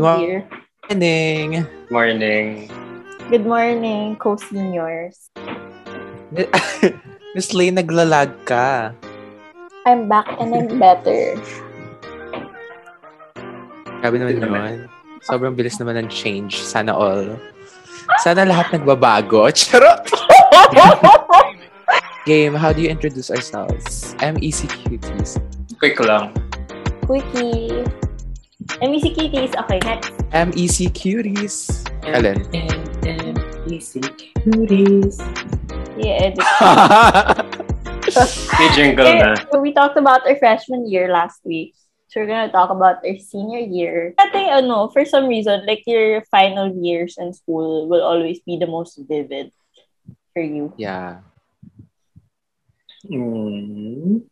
Here. Morning! Morning. Good morning, co-seniors. Miss Lay, naglalag ka. I'm back and I'm better. Grabe naman yun. Sobrang bilis naman ng change. Sana all. Sana lahat nagbabago. Charot! Game, how do you introduce ourselves? MEC Cuties. Quick lang. Quickie. MEC Cuties. Okay, next. MEC Cuties. Alin? Easy cuties. Yeah, edit. Jingle na. So we talked about our freshman year last week. So we're gonna talk about our senior year. I think, ano, for some reason, like your final years in school will always be the most vivid for you. yeah. Mm.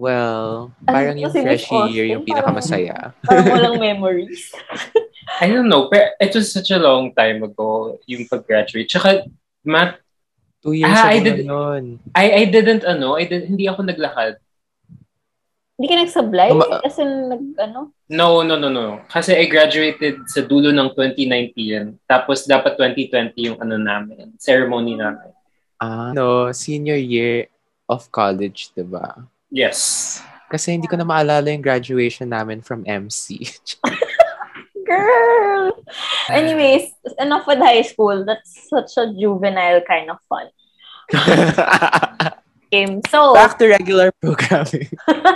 Well, Ano parang yung freshie year yung Austin, parang- pinakamasaya. Parang walang memories. I don't know, pero it was such a long time ago yung pag-graduate. Tsaka, math, Two years Ah, I ago did- yun. I, I didn't, ano, I did, hindi ako naglakad. Hindi ka nagsablay? Uma- As in, nag, ano? No, no, no, no. Kasi I graduated sa dulo ng 2019. Tapos dapat 2020 yung ano namin, ceremony namin. Ah, no, senior year of college, diba? Yes. Kasi hindi ko na maalala yung graduation namin from MC. Girl! Anyways, enough with high school. That's such a juvenile kind of fun game. So, Back to regular programming.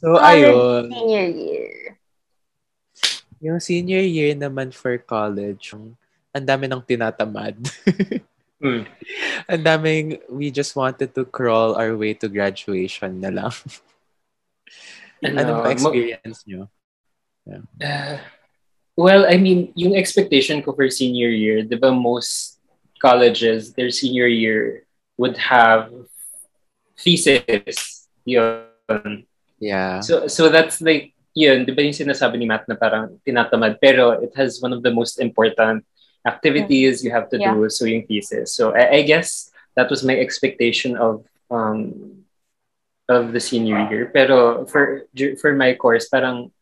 So, ayun. senior year. Yung senior year naman for college, yung ang dami ng tinatamad. Mm. ang daming, we just wanted to crawl our way to graduation na lang. Ano Ano, ba mo- experience nyo? Uh, well, I mean, yung expectation ko for senior year, di ba most colleges, their senior year would have thesis. Yun. Yeah. So, so that's like, yun, di ba yung sinasabi ni Matt na parang tinatamad, pero it has one of the most important activities you have to Yeah. do, so yung thesis. So I, I guess that was my expectation of um, of the senior year. Pero for for my course, parang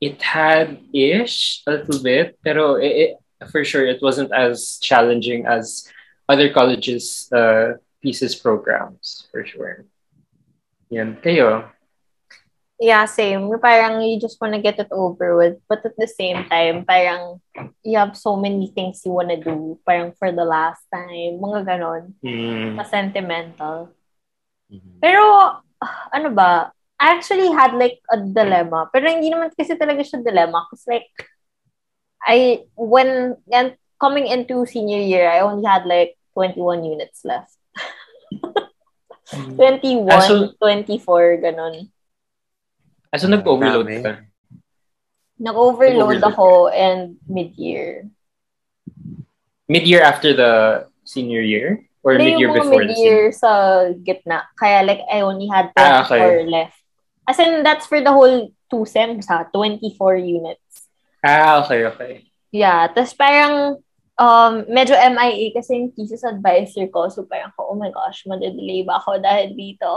it had ish a little bit, pero it, it- for sure it wasn't as challenging as other colleges' uh, thesis programs, for sure. Yan. Kayo? Yeah, same. Parang you just wanna get it over with. But at the same time, parang you have so many things you wanna do. Parang for the last time. Mga ganon. Mm. Sentimental. Mhm. Pero, ah, ano ba? I actually had like a dilemma. Pero hindi naman kasi talaga siya dilemma. Because like, I, when, and coming into senior year, I only had like 21 units left. 21, Ah, so- 24, ganon. Ah, so nag-overload Dami. ka? Nag-overload Nag-overload ako and mid-year. Mid-year after the senior year? Or Hindi mid-year before the mid-year senior? sa gitna. Kaya like, I only had 24 Ah, okay. left. As in, that's for the whole two sems ha, 24 units. Ah, okay, okay. Yeah, tapos parang um, medyo MIA kasi yung thesis advisor ko. So parang, oh my gosh, madadelay ba ako dahil dito?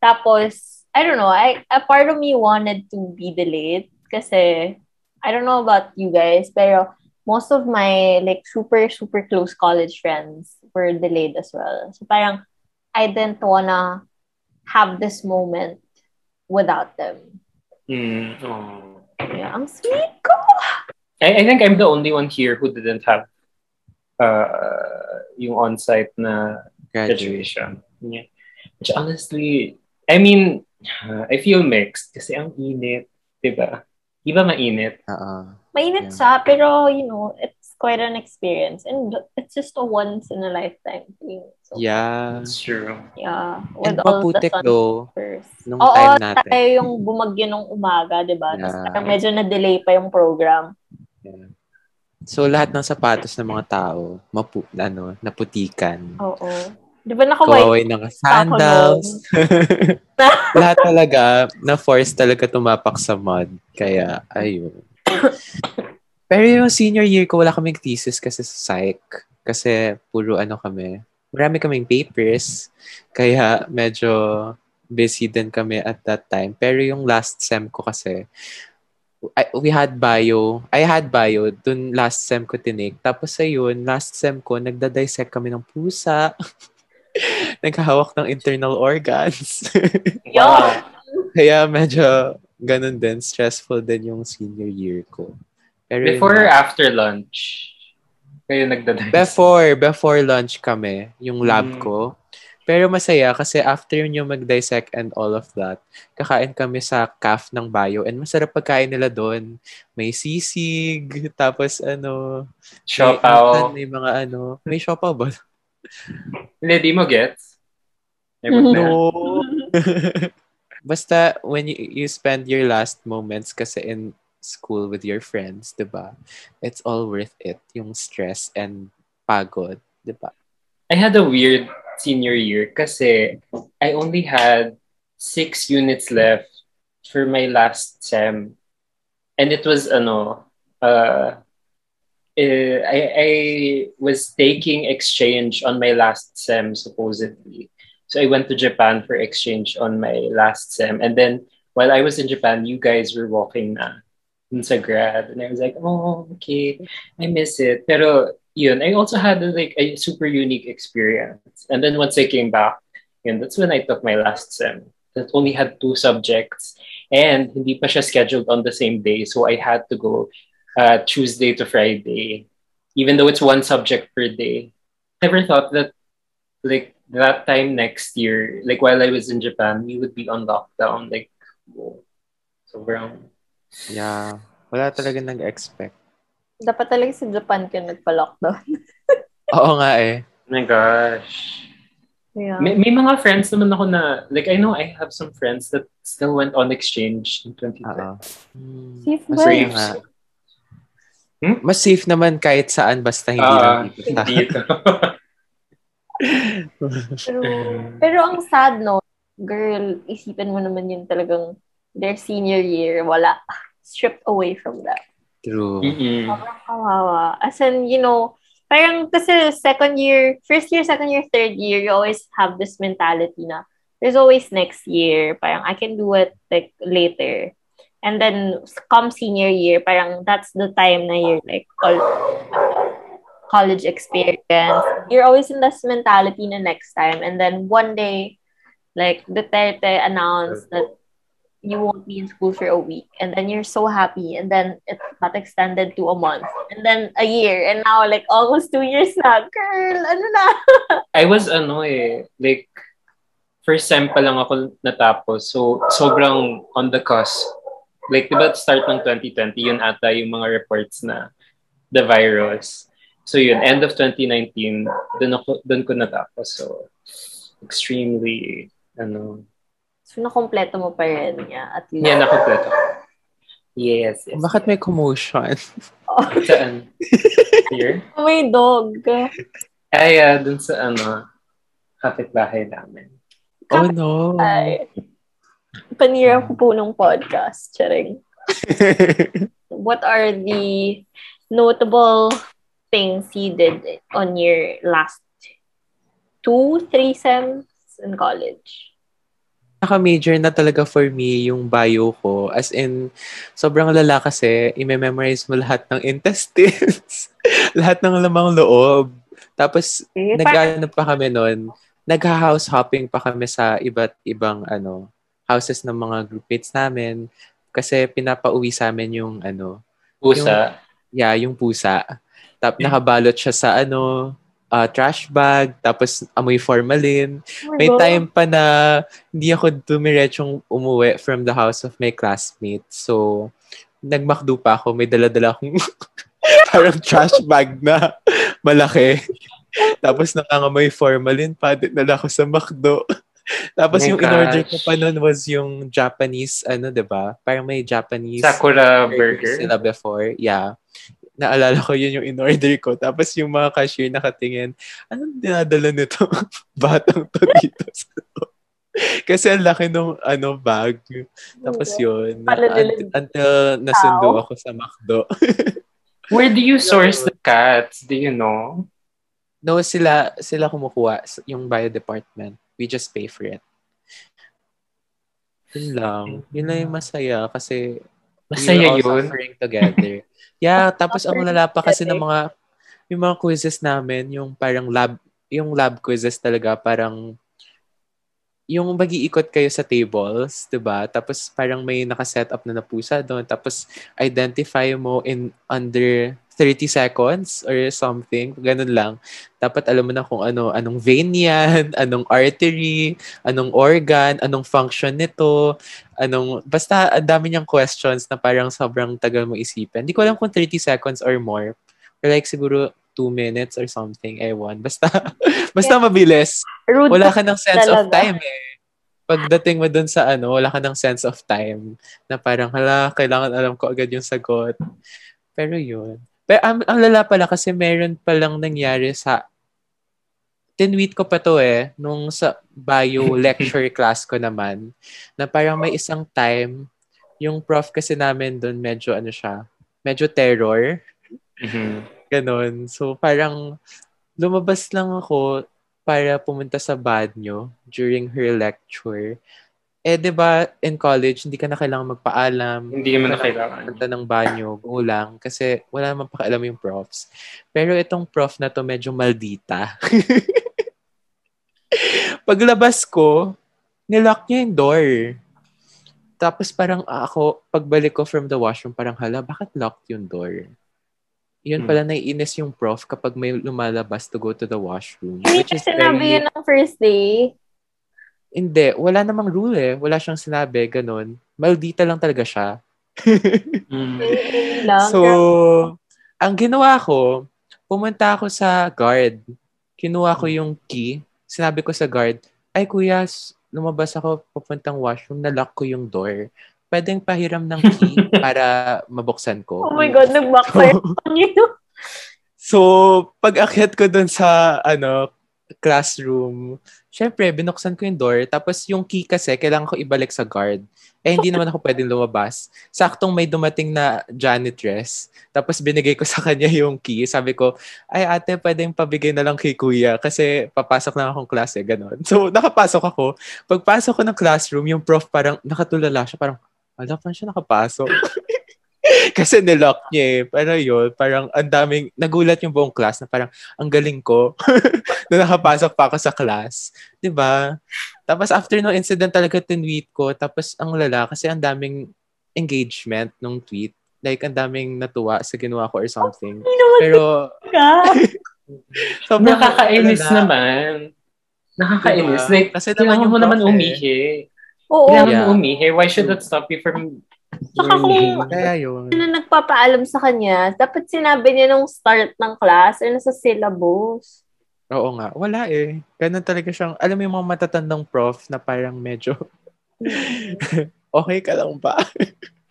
Tapos, I don't know, I, a part of me wanted to be delayed kasi, I don't know about you guys, pero most of my like super, super close college friends were delayed as well. So parang, I didn't wanna have this moment without them. Mm, oh. Yeah, ang sweet ko! I, I think I'm the only one here who didn't have uh, yung on-site na Graduation. graduation. Yeah. Which honestly, I mean, uh, I feel mixed kasi ang init, di ba? Di ba mainit? Oo. Mainit Yeah. siya, pero, you know, it's quite an experience. And it's just a once in a lifetime thing. So, Yeah. That's true. yeah. And With all the sun though, first. nung Oo, time natin. tayo yung bumagyo nung umaga, di ba? Tapos Yeah. parang medyo na-delay pa yung program. Yeah. So, lahat ng sapatos ng mga tao, mapu, ano, naputikan. Oo. Di ba naka-white? Kawaway ng sandals. lahat talaga, na-force talaga tumapak sa mud. Kaya, ayun. Pero yung senior year ko, wala kaming thesis kasi sa psych. Kasi puro ano kami. Marami kaming papers. Kaya medyo busy din kami at that time. Pero yung last sem ko kasi, I, we had bio. I had bio. Dun last sem ko tinik. Tapos ayun, last sem ko, nagda-dissect kami ng pusa. Nagkahawak ng internal organs. Yo! Kaya medyo ganun din. Stressful din yung senior year ko. Pero yun Before or nga. after lunch? Kayo nagda-dice? Before, before lunch kami, yung lab Mm. ko. Pero masaya kasi after nyo mag-dissect and all of that, kakain kami sa CAF ng bio and masarap pagkain nila doon. May sisig, tapos ano, may, Siopaw. may mga ano, may siopaw ba? Hindi, di mo gets? Never na. No. Basta when you, you spend your last moments kasi in school with your friends, friends, 'di ba? It's all worth it. Yung stress and pagod, 'di ba? I had a weird senior year kasi I only had six units left for my last sem. And it was, ano, uh, eh, I, I was taking exchange on my last sem, supposedly. So I went to Japan for exchange on my last sem. And then while I was in Japan, you guys were walking na dun sa grad. And I was like, oh, okay, I miss it. Pero yun, I also had like a super unique experience. And then once I came back, yun, that's when I took my last sem. That only had two subjects. And hindi pa siya scheduled on the same day. So I had to go uh, Tuesday to Friday, even though it's one subject per day. Never thought that like that time next year, like while I was in Japan, we would be on lockdown. Like, whoa. sobrang Yeah. Wala talaga nag-expect. Dapat talaga sa Japan ka nagpa-lockdown. Oo nga eh. Oh my gosh. Yeah. May, may mga friends naman ako na, like, I know I have some friends that still went on exchange in 2020. Oo. Hmm. Safe Mas safe nga. Hmm? Mas safe naman kahit saan basta hindi Ah, lang dito sa dito. Pero, pero ang sad, no? Girl, isipin mo naman yun talagang their senior year, wala. Stripped away from that. True. Mm-mm. Sobrang kawawa. As in, you know, parang kasi second year, first year, second year, third year, you always have this mentality na there's always next year. Parang I can do it like later. And then come senior year, parang that's the time na you're like all college experience. You're always in this mentality na next time. And then one day, like Duterte announced that you won't be in school for a week and then you're so happy and then it got extended to a month and then a year and now like almost two years na girl ano na I was, ano eh, like, first sem pa lang ako natapos. So, sobrang on the cusp. Like, di ba, start ng 2020, yun ata yung mga reports na the virus. So, yun, end of 2019, dun, ako, dun ko natapos. So, extremely, ano, so nakompleto mo pa rin niya at least yan, nakompleto. Yes, yes. Bakit may commotion? Saan? Here? may dog Ay, ah, dun sa, ano, kapitbahay namin. Oh no. ay panira ko po ng podcast charing what are the notable things you did on your last two three sems in college Naka-major na talaga for me yung bio ko. As in, sobrang lala kasi, i-memorize mo lahat ng intestines. lahat ng lamang loob. Tapos, Eh, nag pa kami noon, nagha-house hopping pa kami sa iba't ibang ano, houses ng mga groupmates namin. Kasi pinapauwi sa amin yung ano, Pusa. yeah, yung pusa. Tap nakabalot siya sa ano, ah, trash bag, tapos amoy formalin. Oh May God. time pa na hindi ako dumiretsong umuwi from the house of my classmates. So, nagmakdo pa ako. May dala-dala akong parang trash bag na malaki. Tapos nakangamoy formalin pa. Dinala ko sa McDo. Tapos Oh yung in-order ko gosh. pa noon was yung Japanese, ano, 'di ba Parang may Japanese Sakura burger burger. sila before. Yeah. Naalala ko yun yung in-order ko. Tapos yung mga cashier nakatingin, anong dinadala nito? Batang to dito. sa loob?" Kasi ang laki nung ano, bag. Tapos yun. Na, unt- until nasundo Ow. ako sa McDo. Where do you source the cats? Do you know? no, sila, sila kumukuha. Yung bio department. We just pay for it. Yun lang. Yun lang yung masaya. Kasi Masaya we were all yun. suffering together. yeah, tapos ang lala pa kasi ng mga yung mga quizzes namin, yung parang lab, yung lab quizzes talaga, parang yung mag-iikot kayo sa tables, 'di ba? Tapos parang may naka-set up na napusa doon. Tapos identify mo in under 30 seconds or something. Ganun lang. Dapat alam mo na kung ano, anong vein yan, anong artery, anong organ, anong function nito, anong, basta ang dami niyang questions na parang sobrang tagal mo isipin. Hindi ko alam kung 30 seconds or more. Or like siguro 2 minutes or something. Ewan. Basta, basta Yeah. mabilis. Rude Wala ka ng sense of talaga. time eh. Pagdating mo dun sa ano, wala ka ng sense of time. Na parang, hala, kailangan alam ko agad yung sagot. Pero yun. Pero ang, ang lala pala kasi meron palang nangyari sa tinweet ko pa to eh, nung sa bio lecture class ko naman, na parang may isang time, yung prof kasi namin doon medyo ano siya, medyo terror. Mhm. Ganon. So, parang lumabas lang ako para pumunta sa banyo during her lecture. Eh, di ba, in college, hindi ka na kailangan magpaalam. Hindi mo na kailangan. Punta ng banyo, go lang. Kasi wala naman pakialam yung profs. Pero itong prof na to medyo maldita. Paglabas ko, nilock niya yung door. Tapos parang ako, pagbalik ko from the washroom, parang hala, bakit locked yung door? Yun Hmm. pala naiinis yung prof kapag may lumalabas to go to the washroom. Hindi Which is sinabi very... yun ng first day. Hindi, wala namang rule eh. Wala siyang sinabi, ganun. Maldita lang talaga siya. Mm. So, ang ginawa ko, pumunta ako sa guard. Kinuha ko yung key. Sinabi ko sa guard, ay kuya, lumabas ako papuntang washroom, nalock ko yung door. Pwedeng pahiram ng key para mabuksan ko. oh my God, nag-backfire you. So, pag akyat ko dun sa, ano, classroom, syempre, binuksan ko yung door. Tapos yung key kasi, kailangan ko ibalik sa guard. Eh, hindi naman ako pwedeng lumabas. Saktong may dumating na janitress. Tapos binigay ko sa kanya yung key. Sabi ko, ay ate, pwedeng pabigay na lang kay kuya kasi papasok na akong klase, ganon. So, nakapasok ako. Pagpasok ko ng classroom, yung prof parang nakatulala siya, parang, wala pa siya nakapasok. Kasi nilock niya eh. Pero yun, parang ang daming, nagulat yung buong class na parang, ang galing ko na nakapasok pa ako sa class. 'Di ba? Tapos after no incident talaga tinweet ko. Tapos ang lala kasi ang daming engagement nung tweet. Like, ang daming natuwa sa ginawa ko or something. Sino Pero, sobrang Nakakainis lala. naman. Nakakainis. Diba? Like, Kasi naman yung mo naman eh. umihi. Oo. Kailangan Yeah. mo umihi. Why should that stop you from Tsaka kung-? Kaya yun. na nagpapaalam sa kanya, dapat sinabi niya nung start ng class or nasa syllabus. Oo nga. Wala eh. Ganun talaga siyang, alam mo yung mga matatandang prof na parang medyo, okay ka lang ba?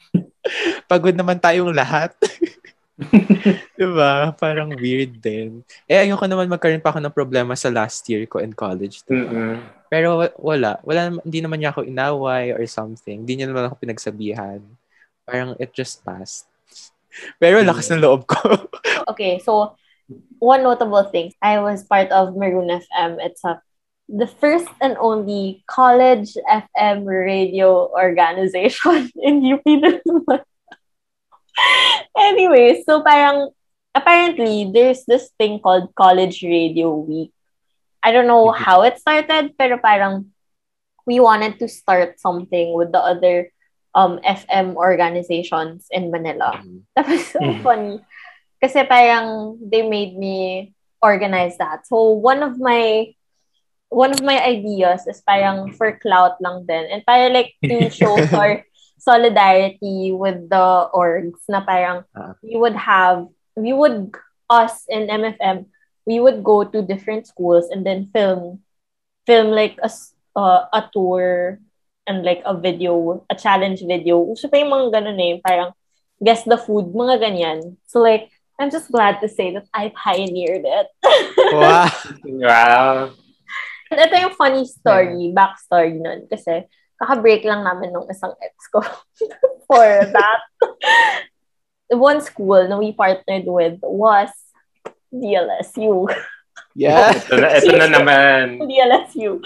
Pagod naman tayong lahat. diba? Parang weird din. Eh, ayoko naman magkaroon pa ako ng problema sa last year ko in college. diba? Pero wa- wala. Wala naman, hindi naman niya ako inaway or something. Hindi niya naman ako pinagsabihan. Parang it just passed. Pero lakas ng loob ko. Okay, so one notable thing, I was part of Maroon FM. It's a the first and only college FM radio organization in UP naman. anyway, so parang apparently there's this thing called College Radio Week. I don't know Mhm. how it started, pero parang we wanted to start something with the other um FM organizations in Manila. Tapos, so Mm. funny. Kasi parang they made me organize that. So, one of my one of my ideas is parang for clout lang din. And parang like to show for solidarity with the orgs na parang Ah. we would have, we would, us in MFM, we would go to different schools and then film, film like a, uh, a tour and like a video, a challenge video. Uso pa yung mga ganun eh, parang guess the food, mga ganyan. So like, I'm just glad to say that I pioneered it. wow. Wow. And ito yung funny story, backstory nun. Kasi kaka-break lang namin nung isang ex ko for that. One school na we partnered with was DLSU. Yeah. Ito na, ito na naman. DLSU.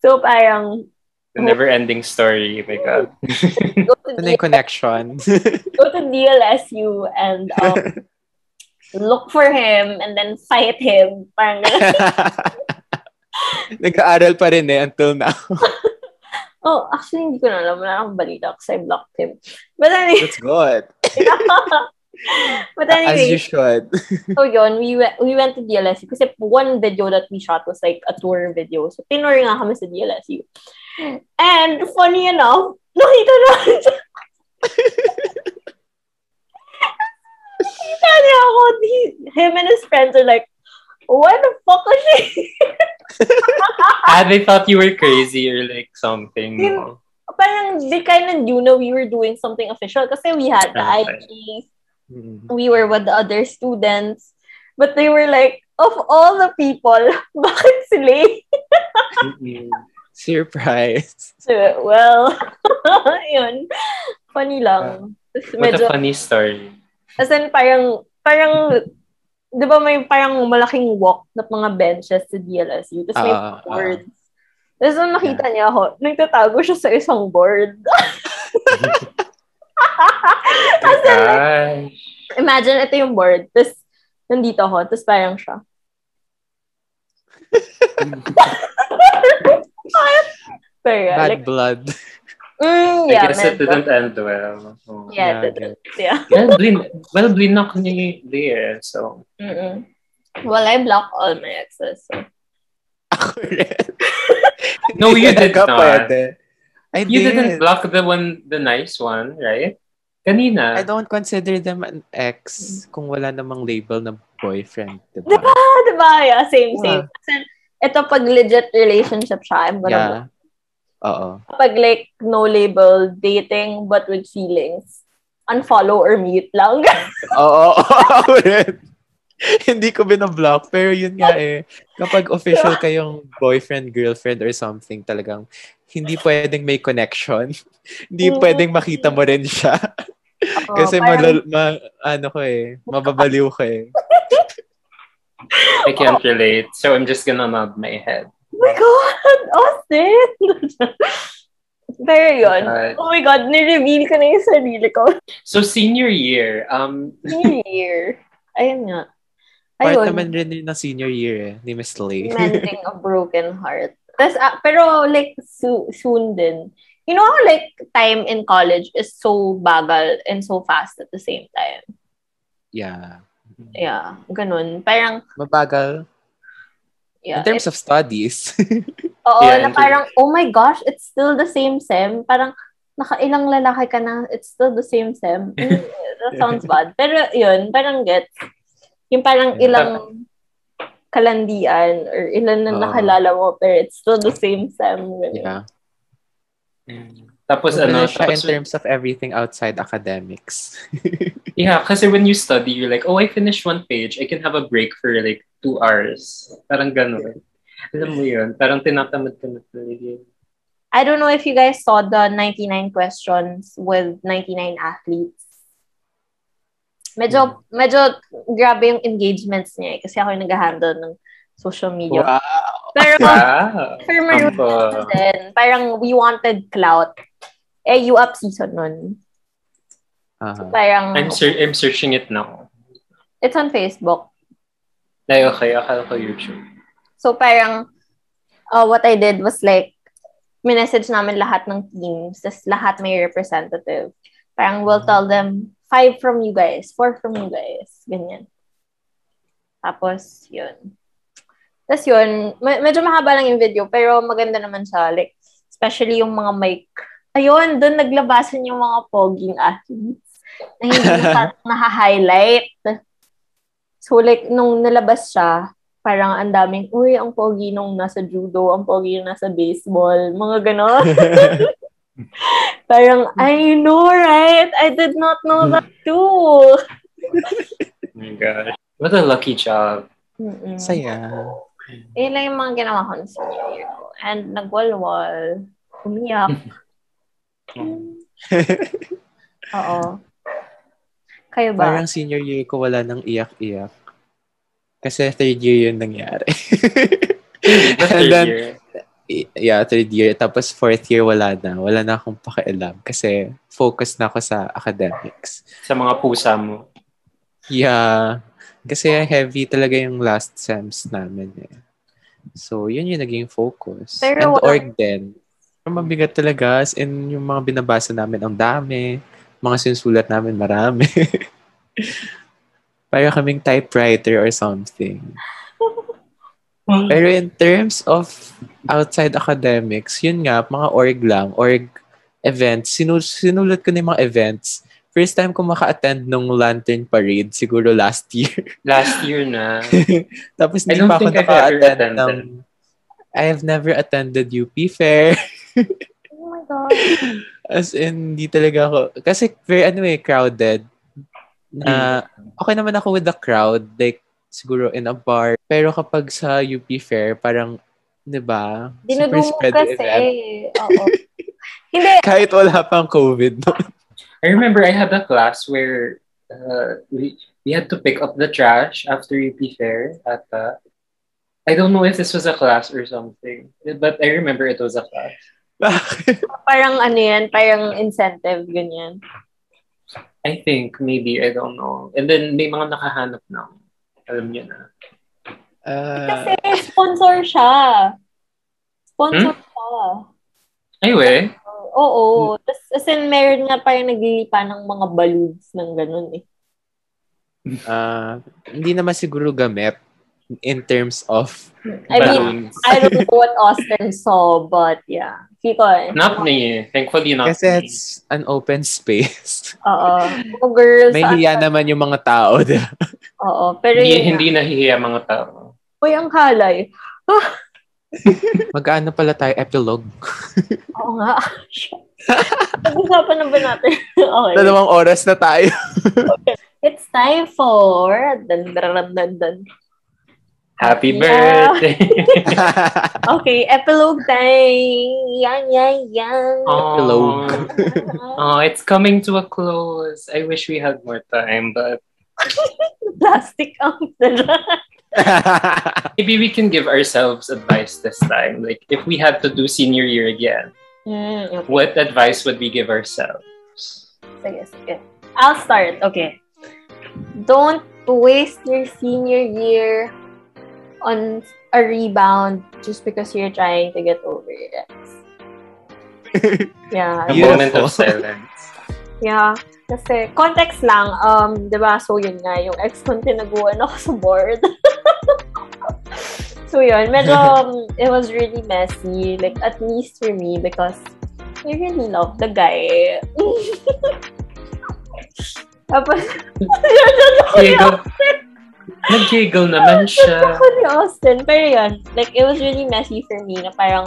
So parang The never-ending story. Oh my God. go to, Ano connection? go to DLSU and um, look for him and then fight him. Parang ganun. Nag-aaral pa rin eh until now. oh, actually, hindi ko na alam. Wala akong balita kasi I blocked him. But anyway, That's good. but anyway. As you anyway, should. so yun, we went, we went to DLSU kasi one video that we shot was like a tour video. So, tinur nga kami sa DLSU. And funny enough, nakita namin siya. Nakita niya ako. He- him and his friends are like, what the fuck is she? ah, they thought you were crazy or like something. no? Parang they kind of knew na we were doing something official because we had the. IG, Mm. we were with the other students. But they were like, of all the people, bakit sila? Mm-mm. Surprise. So, well, yun. Funny lang. Tapos What medyo, a funny story. as in parang, parang, di ba may parang malaking walk na mga benches sa DLSU. Tapos may ah. boards. Tapos nung nakita niya ako, nagtatago siya sa isang board. As in, like, imagine, ito yung board. Tapos, nandito ako. Tapos parang siya. Pero, yeah, Bad like, blood. mm, I yeah, guess it didn't end well. Oh. Yeah, Yeah, it didn't. Yeah. Well, blin, well, blinak niya there, so. Mm-mm. Well, I block all my exes. So. No, you did not. pwede. I You did. didn't block the one, the nice one, right? Kanina. I don't consider them an ex kung wala namang label na boyfriend. Diba? Diba? Diba? Yeah, same, same. Yeah. Kasi ito pag legit relationship siya, I'm gonna Yeah. Oo. Pag like no label, dating but with feelings, unfollow or mute lang. Oo. Hindi ko binablock. Pero yun nga eh. Kapag official kayong boyfriend, girlfriend, or something, talagang hindi pwedeng may connection. hindi Mm. pwedeng makita mo rin siya. Kasi malal- ma, ano ko eh, mababaliw ko eh. I can't relate, so I'm just gonna nod my head. Oh my God! Austin! Pero yun. God. Oh my God, nireveal ko na yung sarili ko. So senior year, um, New year. Ayun nga. Part Ayun. naman rin yun ng senior year eh, ni Miss Lay. Mending a broken heart. Tas, ah, pero like su- soon din. You know how like time in college is so bagal and so fast at the same time. yeah. Yeah, ganun. Parang, Mabagal. yeah. In terms of studies. Oo, Yeah, na parang, oh my gosh, it's still the same sem. Parang, nakailang lalaki ka na, it's still the same sem. Mm, that sounds bad. Pero yun, parang get. Yung parang ilang kalandian or ilan na Oo. nakilala mo, pero it's still the same sem. Yeah. Tapos Ano ano, siya in tapos, terms of everything outside academics. yeah, kasi when you study, you're like, oh, I finished one page, I can have a break for like two hours. Parang gano'n. Alam mo yun, parang tinatamad ka na talaga. I don't know if you guys saw the 99 questions with 99 athletes. Medyo, medyo grabe yung engagements niya eh, kasi ako yung nag-handle ng social media. Wow. Pero Wow! for Maroon din, parang we wanted clout. Eh, you up season nun. Aha. Parang, I'm, ser- I'm searching it now. it's on Facebook. Ay, okay, akala ko YouTube. So parang, uh, what I did was like, minessage namin lahat ng teams, tas lahat may representative. Parang we'll tell them, five from you guys, four from you guys, ganyan. Tapos, yun. Tapos yun, me- medyo mahaba lang yung video, pero maganda naman siya. Like, especially yung mga mic. Ayun, doon naglabasan yung mga poging athletes na hindi na naha-highlight. So, like, nung nalabas siya, parang ang daming, uy, ang pogi nung nasa judo, ang pogi nung nasa baseball, mga ganon. parang, I know, right? I did not know that too. Oh my gosh. What a lucky job. Mm-mm. Saya. Yun lang yung mga ginawa ko sa senior year ko. And nagwalwal, umiyak. Oo. Kayo ba? Parang senior year ko wala nang iyak-iyak. Kasi third year yun nangyari. The And third then, yeah, third year. Tapos fourth year, wala na. Wala na akong pakialam. Kasi focus na ako sa academics. Sa mga pusa mo. Yeah. Kasi heavy talaga yung last sems namin eh. So, yun yung naging focus. Pero And wala- org din. Mabigat talaga. As in, yung mga binabasa namin, ang dami. Mga sinusulat namin, marami. Para kaming typewriter or something. Pero in terms of outside academics, yun nga, mga org lang, org events. Sinu- sinulat ko na yung mga events. First time ko maka-attend nung Lantern Parade, siguro last year. Last year na. Tapos hindi pa ako naka-attend ng... I have never attended UP Fair. Oh my God. As in, hindi talaga ako... Kasi very, ano eh, crowded. Na, okay naman ako with the crowd. Like, siguro in a bar. Pero kapag sa UP Fair, parang, di ba? Spread kasi. event. Oo. Hindi. Kahit wala pang COVID. No? I remember I had a class where uh, we, we had to pick up the trash after UP Fair at uh, I don't know if this was a class or something, but I remember it was a class. Bakit? Parang ano yan, parang incentive, ganyan. I think, maybe, I don't know. And then may mga nakahanap ng, alam niyo na. Ah, Kasi sponsor siya. Sponsor Hmm? siya. Anyway, Oo. Tas, as in, meron nga parang naglilipa ng mga balloons ng ganun eh. ah, hindi naman siguro gamit in terms of I mean, balloons. I don't know what Austin saw, but yeah. Feel ko eh. not me. Thankfully, not kasi me. it's an open space. Oo. Mga girls. May hiya naman yung mga tao. di ba? Oo. Pero Hindi, yun hindi nahihiya mga tao. Uy, ang halay. Mag-ano pala tayo, epilogue. Oo nga. Pag-usapan na ba natin? okay. Dalawang oras na tayo. It's time for... Dan, dan, dan, dan. Happy Yeah. birthday! Okay, epilogue time. Yan, yan, yan. Epilogue. oh, it's coming to a close. I wish we had more time, but Plastic ang maybe we can give ourselves advice this time. Like, if we had to do senior year again, mm, okay. what advice would we give ourselves? Sige, sige. I'll start. Okay. Don't waste your senior year on a rebound just because you're trying to get over it. ex. Yeah. A moment of silence. Yeah. Kasi, context lang, um, di ba, so yun nga, yung ex ko tinaguan ako sa board. so yun, medyo, um, it was really messy, like, at least for me, because I really love the guy. Tapos, Giggle. Nag-giggle naman siya. ako ni Austin. Pero yun, like, it was really messy for me na parang,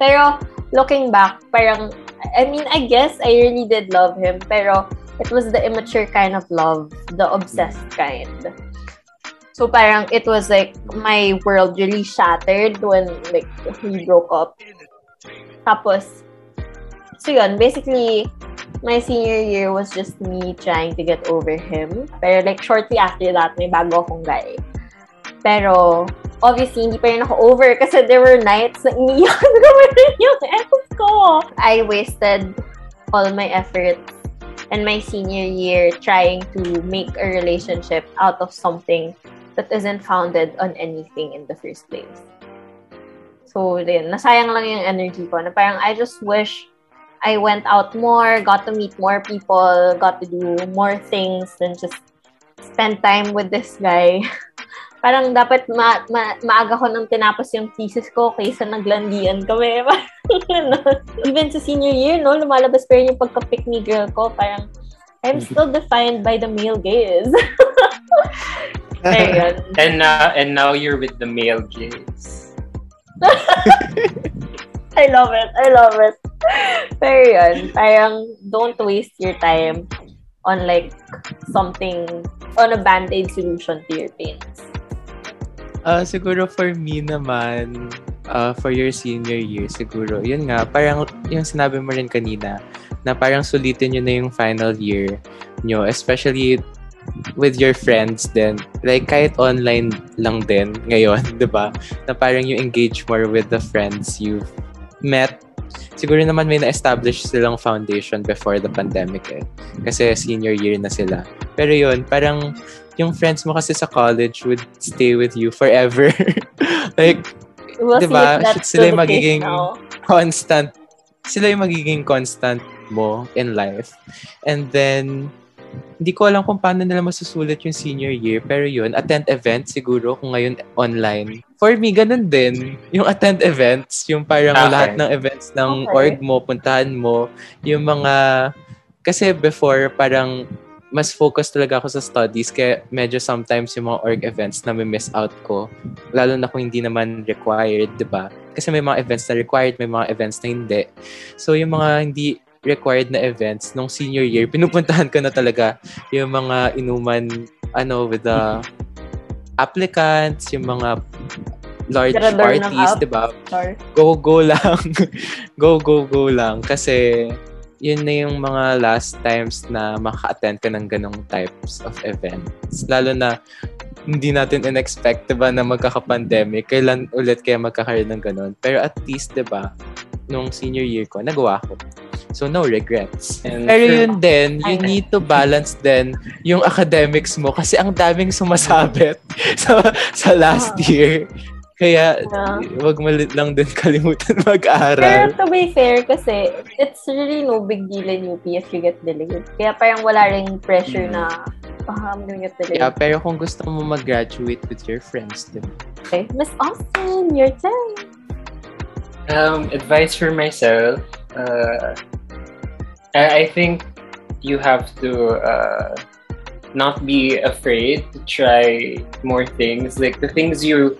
pero, looking back, parang, I mean, I guess I really did love him, pero it was the immature kind of love, the obsessed kind. So parang it was like my world really shattered when like we broke up. Tapos, so yun, basically, my senior year was just me trying to get over him. Pero like shortly after that, may bago akong guy. Pero obviously, hindi pa rin ako over kasi there were nights na iniyak ko rin yung ex ko. I wasted all my efforts and my senior year trying to make a relationship out of something that isn't founded on anything in the first place. So, din, nasayang lang yung energy ko. Na parang, I just wish I went out more, got to meet more people, got to do more things than just spend time with this guy. parang dapat ma, ma, maaga ko nang tinapos yung thesis ko kaysa naglandian kami. Even sa senior year, no, lumalabas pa rin yung pagka-pick me girl ko. Parang, I'm still defined by the male gaze. And now, and now you're with the male gaze. I love it. I love it. Pero yun, parang don't waste your time on like something, on a band-aid solution to your pains. Ah, siguro for me naman, uh, for your senior year, siguro, yun nga, parang yung sinabi mo rin kanina, na parang sulitin nyo na yung final year nyo, especially with your friends then like kahit online lang din ngayon 'di ba? Na parang you engage more with the friends you've met siguro naman may na-establish silang foundation before the pandemic eh kasi senior year na sila pero yun parang yung friends mo kasi sa college would stay with you forever like We'll Diba? Sila yung magiging- constant sila yung magiging constant mo in life. And then, hindi ko alam kung paano nila masusulit yung senior year. Pero yun, attend event siguro kung ngayon online. For me, ganun din. Yung attend events, yung parang Okay. lahat ng events ng Okay. org mo, puntahan mo. Yung mga, kasi before, parang mas focus talaga ako sa studies kaya medyo sometimes yung mga org events na may miss out ko lalo na kung hindi naman required, 'di ba? Kasi may mga events na required, may mga events na hindi. So yung mga hindi required na events nung senior year, pinupuntahan ko na talaga yung mga inuman ano with the applicants, yung mga large ng parties. 'di ba? Go go lang. go go go lang kasi yun na yung mga last times na maka-attend ka ng ganong types of events. Lalo na hindi natin in-expect, diba, na magkaka-pandemic. Kailan ulit kaya magkakaroon ng ganon. Pero at least, diba, nung senior year ko, nagawa ko. So, no regrets. And Pero for- yun din, you need to balance din yung academics mo kasi ang daming sumasabit sa, sa last Ah. year. Kaya, Yeah. wag mo lang din kalimutan Pero mag-aral. to be fair, kasi it's really no big deal in UP if you get delayed. Kaya parang wala ring pressure Mm. na, ah, I'm gonna get delayed. Yeah, pero kung gusto mo mag-graduate with your friends, diba? Okay. Miss Austin, your turn. Um, advice for myself. Uh, I, think you have to uh, not be afraid to try more things. Like the things you,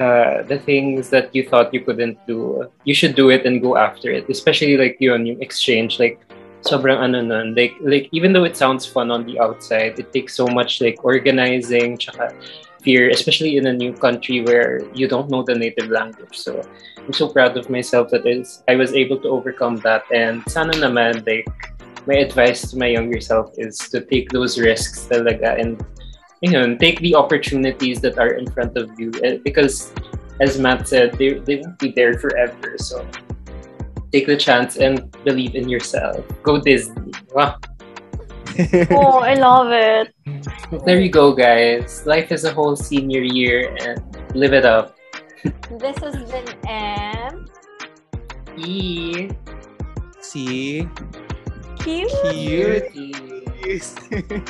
uh, the things that you thought you couldn't do, you should do it and go after it. Especially like yun, yung exchange, like sobrang ano nun. Like, like even though it sounds fun on the outside, it takes so much like organizing, fear, especially in a new country where you don't know the native language. So I'm so proud of myself that is I was able to overcome that. And sana naman, like, my advice to my younger self is to take those risks talaga and you know, take the opportunities that are in front of you. Eh, Because as Matt said, they, they won't be there forever. So take the chance and believe in yourself. Go Disney. Wow. Oh, I love it. There you go, guys. Life is a whole senior year and live it up. This has been M. E. See? Cute. Cute. Cutie.